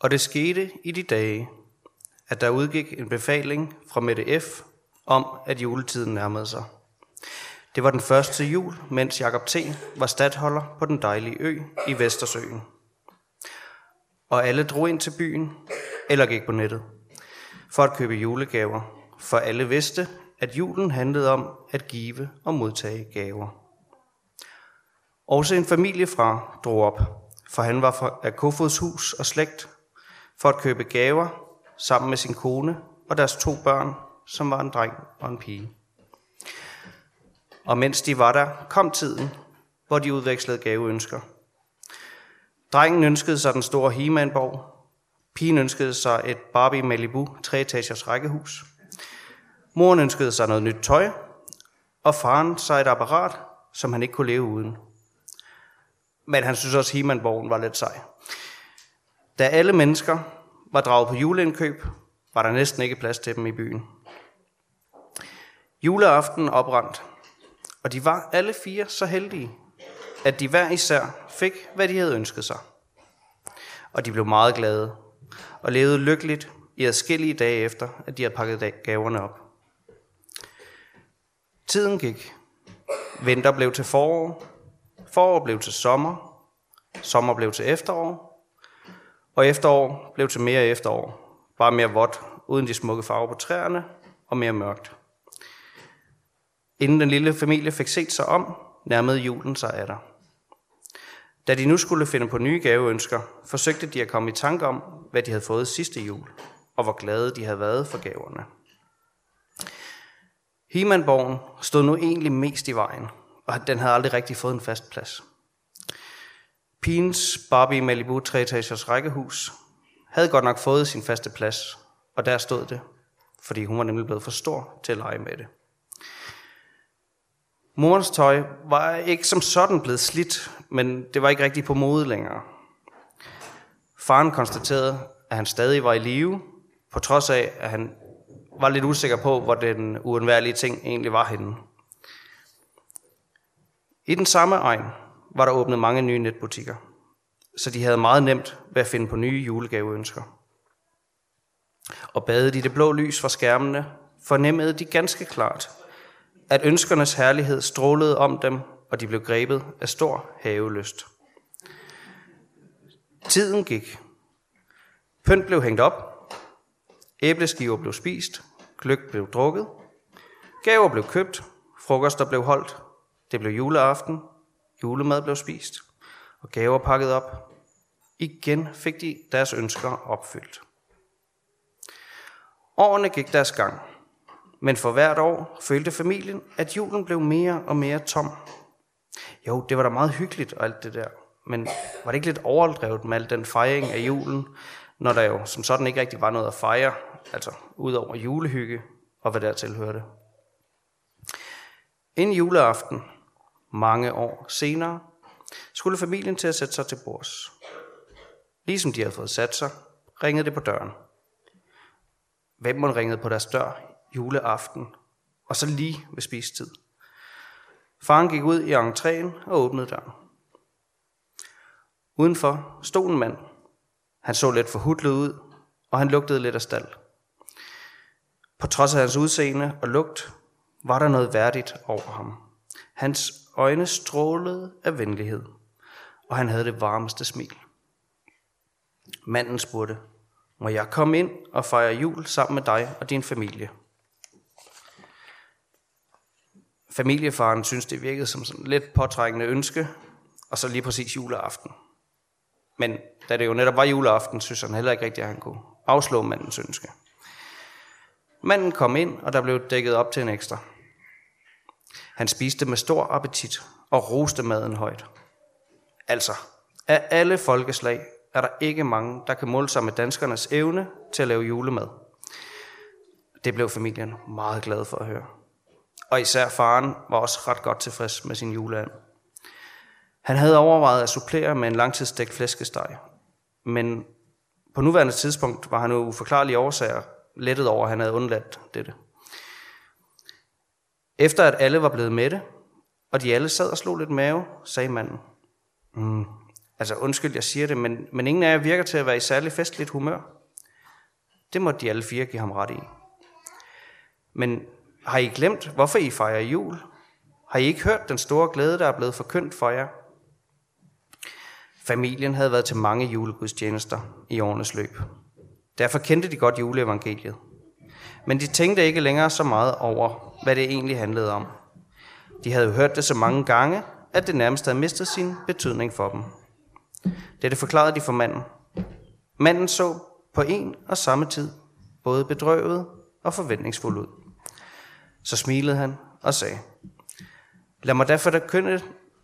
Og det skete i de dage, at der udgik en befaling fra Mette F. om, at juletiden nærmede sig. Det var den første jul, mens Jakob T. var stadholder på den dejlige ø i Vestersøen. Og alle drog ind til byen, eller gik på nettet, for at købe julegaver, for alle vidste, at julen handlede om at give og modtage gaver. Også en familie fra drog op, for han var fra af Kofods hus og slægt, for at købe gaver sammen med sin kone og deres to børn, som var en dreng og en pige. Og mens de var der, kom tiden, hvor de udvekslede gaveønsker. Drengen ønskede sig den store Himanborg, Pigen ønskede sig et Barbie Malibu treetagers rækkehus. Moren ønskede sig noget nyt tøj, og faren sig et apparat, som han ikke kunne leve uden. Men han synes også, at Himanborgen var lidt sej. Da alle mennesker var draget på juleindkøb, var der næsten ikke plads til dem i byen. Juleaften oprandt, og de var alle fire så heldige, at de hver især fik, hvad de havde ønsket sig. Og de blev meget glade, og levede lykkeligt i adskillige dage efter, at de havde pakket gaverne op. Tiden gik. Vinter blev til forår, forår blev til sommer, sommer blev til efterår, og efterår blev til mere efterår. Bare mere vådt, uden de smukke farver på træerne, og mere mørkt. Inden den lille familie fik set sig om, nærmede julen sig af der. Da de nu skulle finde på nye gaveønsker, forsøgte de at komme i tanke om, hvad de havde fået sidste jul, og hvor glade de havde været for gaverne. Himanborgen stod nu egentlig mest i vejen, og den havde aldrig rigtig fået en fast plads. Pigens Barbie Malibu treetagers rækkehus havde godt nok fået sin faste plads, og der stod det, fordi hun var nemlig blevet for stor til at lege med det. Morens tøj var ikke som sådan blevet slidt, men det var ikke rigtig på mode længere. Faren konstaterede, at han stadig var i live, på trods af, at han var lidt usikker på, hvor den uundværlige ting egentlig var henne. I den samme egen var der åbnet mange nye netbutikker, så de havde meget nemt ved at finde på nye julegaveønsker. Og badet i det blå lys fra skærmene fornemmede de ganske klart, at ønskernes herlighed strålede om dem, og de blev grebet af stor havelyst. Tiden gik. Pynt blev hængt op. Æbleskiver blev spist. Gløk blev drukket. Gaver blev købt. Frokoster blev holdt. Det blev juleaften. Julemad blev spist. Og gaver pakket op. Igen fik de deres ønsker opfyldt. Årene gik deres gang. Men for hvert år følte familien, at julen blev mere og mere tom. Jo, det var da meget hyggeligt og alt det der. Men var det ikke lidt overdrevet med al den fejring af julen, når der jo som sådan ikke rigtig var noget at fejre, altså ud over julehygge og hvad der tilhørte. Inden juleaften, mange år senere, skulle familien til at sætte sig til bords. Ligesom de havde fået sat sig, ringede det på døren. Hvem må ringede på deres dør juleaften, og så lige ved spistid. Faren gik ud i entréen og åbnede døren. Udenfor stod en mand. Han så lidt forhudlet ud, og han lugtede lidt af stald. På trods af hans udseende og lugt, var der noget værdigt over ham. Hans øjne strålede af venlighed, og han havde det varmeste smil. Manden spurgte, må jeg komme ind og fejre jul sammen med dig og din familie? Familiefaren synes, det virkede som sådan lidt påtrækkende ønske, og så lige præcis juleaften. Men da det jo netop var juleaften, synes han heller ikke rigtigt, at han kunne afslå mandens ønske. Manden kom ind, og der blev dækket op til en ekstra. Han spiste med stor appetit og roste maden højt. Altså, af alle folkeslag er der ikke mange, der kan måle sig med danskernes evne til at lave julemad. Det blev familien meget glad for at høre og især faren var også ret godt tilfreds med sin juleand. Han havde overvejet at supplere med en langtidsstegt flæskesteg, men på nuværende tidspunkt var han jo uforklarlige årsager lettet over, at han havde undladt dette. Efter at alle var blevet mætte, og de alle sad og slog lidt mave, sagde manden, mm, Altså undskyld, jeg siger det, men, men ingen af jer virker til at være i særlig festligt humør. Det må de alle fire give ham ret i. Men har I glemt, hvorfor I fejrer jul? Har I ikke hørt den store glæde, der er blevet forkyndt for jer? Familien havde været til mange julegudstjenester i årenes løb. Derfor kendte de godt juleevangeliet. Men de tænkte ikke længere så meget over, hvad det egentlig handlede om. De havde jo hørt det så mange gange, at det nærmest havde mistet sin betydning for dem. Dette forklarede de for manden. Manden så på en og samme tid både bedrøvet og forventningsfuld ud. Så smilede han og sagde, Lad mig derfor da kønne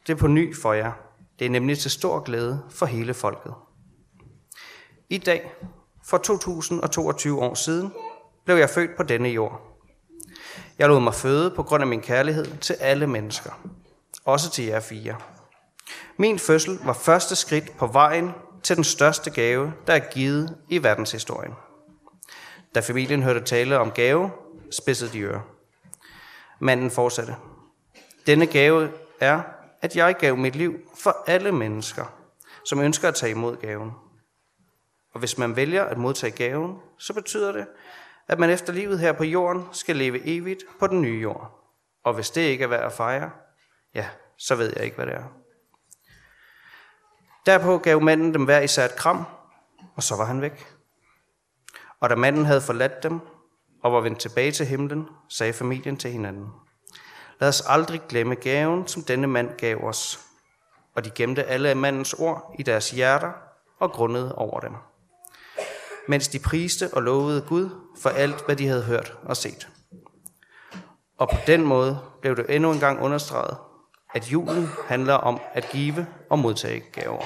det på ny for jer. Det er nemlig til stor glæde for hele folket. I dag, for 2022 år siden, blev jeg født på denne jord. Jeg lod mig føde på grund af min kærlighed til alle mennesker, også til jer fire. Min fødsel var første skridt på vejen til den største gave, der er givet i verdenshistorien. Da familien hørte tale om gave, spidsede de ører. Manden fortsatte. Denne gave er, at jeg gav mit liv for alle mennesker, som ønsker at tage imod gaven. Og hvis man vælger at modtage gaven, så betyder det, at man efter livet her på jorden skal leve evigt på den nye jord. Og hvis det ikke er værd at fejre, ja, så ved jeg ikke, hvad det er. Derpå gav manden dem hver især et kram, og så var han væk. Og da manden havde forladt dem og var vendt tilbage til himlen, sagde familien til hinanden, Lad os aldrig glemme gaven, som denne mand gav os. Og de gemte alle af mandens ord i deres hjerter og grundede over dem. Mens de priste og lovede Gud for alt, hvad de havde hørt og set. Og på den måde blev det endnu en gang understreget, at julen handler om at give og modtage gaver.